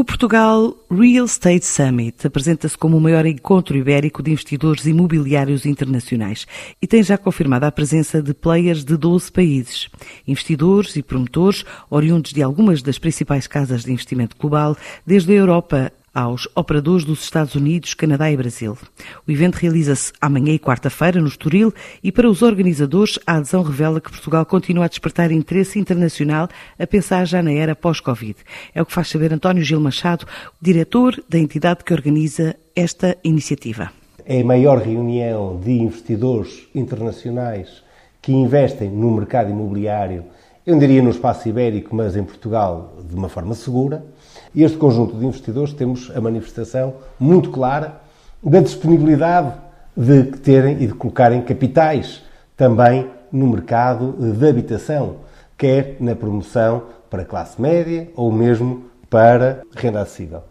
O Portugal Real Estate Summit apresenta-se como o maior encontro ibérico de investidores imobiliários internacionais e tem já confirmado a presença de players de 12 países. Investidores e promotores oriundos de algumas das principais casas de investimento global, desde a Europa aos operadores dos Estados Unidos, Canadá e Brasil. O evento realiza-se amanhã e quarta-feira no Estoril e para os organizadores a adesão revela que Portugal continua a despertar interesse internacional a pensar já na era pós-Covid. É o que faz saber António Gil Machado, diretor da entidade que organiza esta iniciativa. É a maior reunião de investidores internacionais que investem no mercado imobiliário, eu diria no espaço ibérico, mas em Portugal de uma forma segura e este conjunto de investidores temos a manifestação muito clara da disponibilidade de terem e de colocarem capitais também no mercado de habitação, quer na promoção para classe média ou mesmo para renda acessível.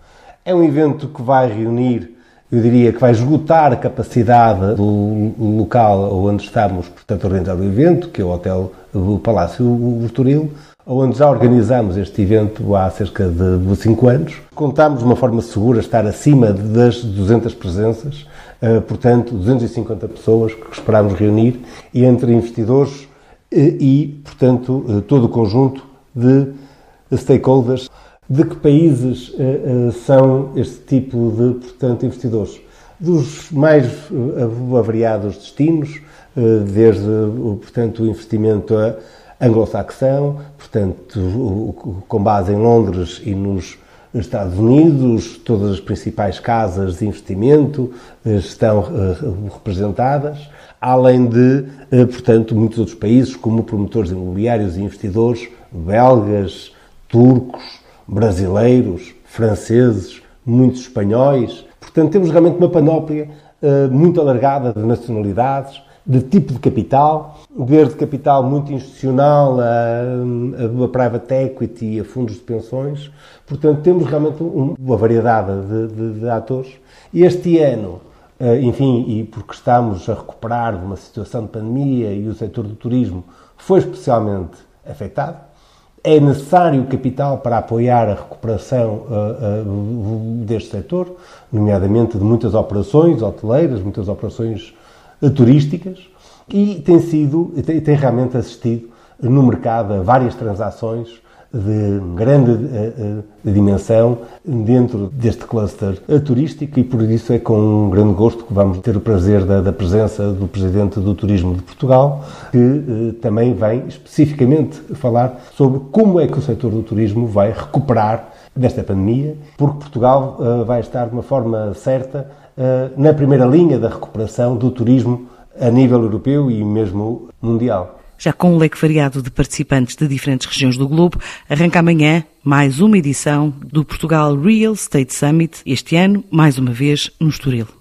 É um evento que vai reunir, eu diria que vai esgotar a capacidade do local onde estamos, portanto, organizar o evento, que é o Hotel do Palácio Estoril, onde já organizamos este evento há cerca de 5 anos. Contámos de uma forma segura estar acima das 200 presenças, eh, portanto, 250 pessoas que esperámos reunir, entre investidores eh, e, portanto, eh, todo o conjunto de stakeholders. De que países são este tipo de, portanto, investidores? Dos mais variados destinos, desde, portanto, o investimento anglo-saxão, portanto, com base em Londres e nos Estados Unidos, todas as principais casas de investimento eh, estão eh, representadas, além de, eh, portanto, muitos outros países, como promotores imobiliários e investidores belgas, turcos, brasileiros, franceses, muitos espanhóis. Portanto, temos realmente uma panóplia muito alargada de nacionalidades, de tipo de capital, desde capital muito institucional a, a, private equity, a fundos de pensões. Portanto, temos realmente uma variedade de, de, de atores. Este ano, eh, enfim, e porque estamos a recuperar de uma situação de pandemia e o setor do turismo foi especialmente afetado, é necessário capital para apoiar a recuperação uh, uh, deste setor, nomeadamente de muitas operações hoteleiras, muitas operações turísticas e tem sido, tem, tem realmente assistido no mercado a várias transações de grande uh, uh, dimensão dentro deste cluster turístico e por isso é com um grande gosto que vamos ter o prazer da, da presença do Presidente do Turismo de Portugal, que uh, também vem especificamente falar sobre como é que o setor do turismo vai recuperar desta pandemia, porque Portugal vai estar de uma forma certa eh, na primeira linha da recuperação do turismo a nível europeu e mesmo mundial. Já com um leque variado de participantes de diferentes regiões do globo, arranca amanhã mais uma edição do Portugal Real Estate Summit, este ano, mais uma vez, no Estoril.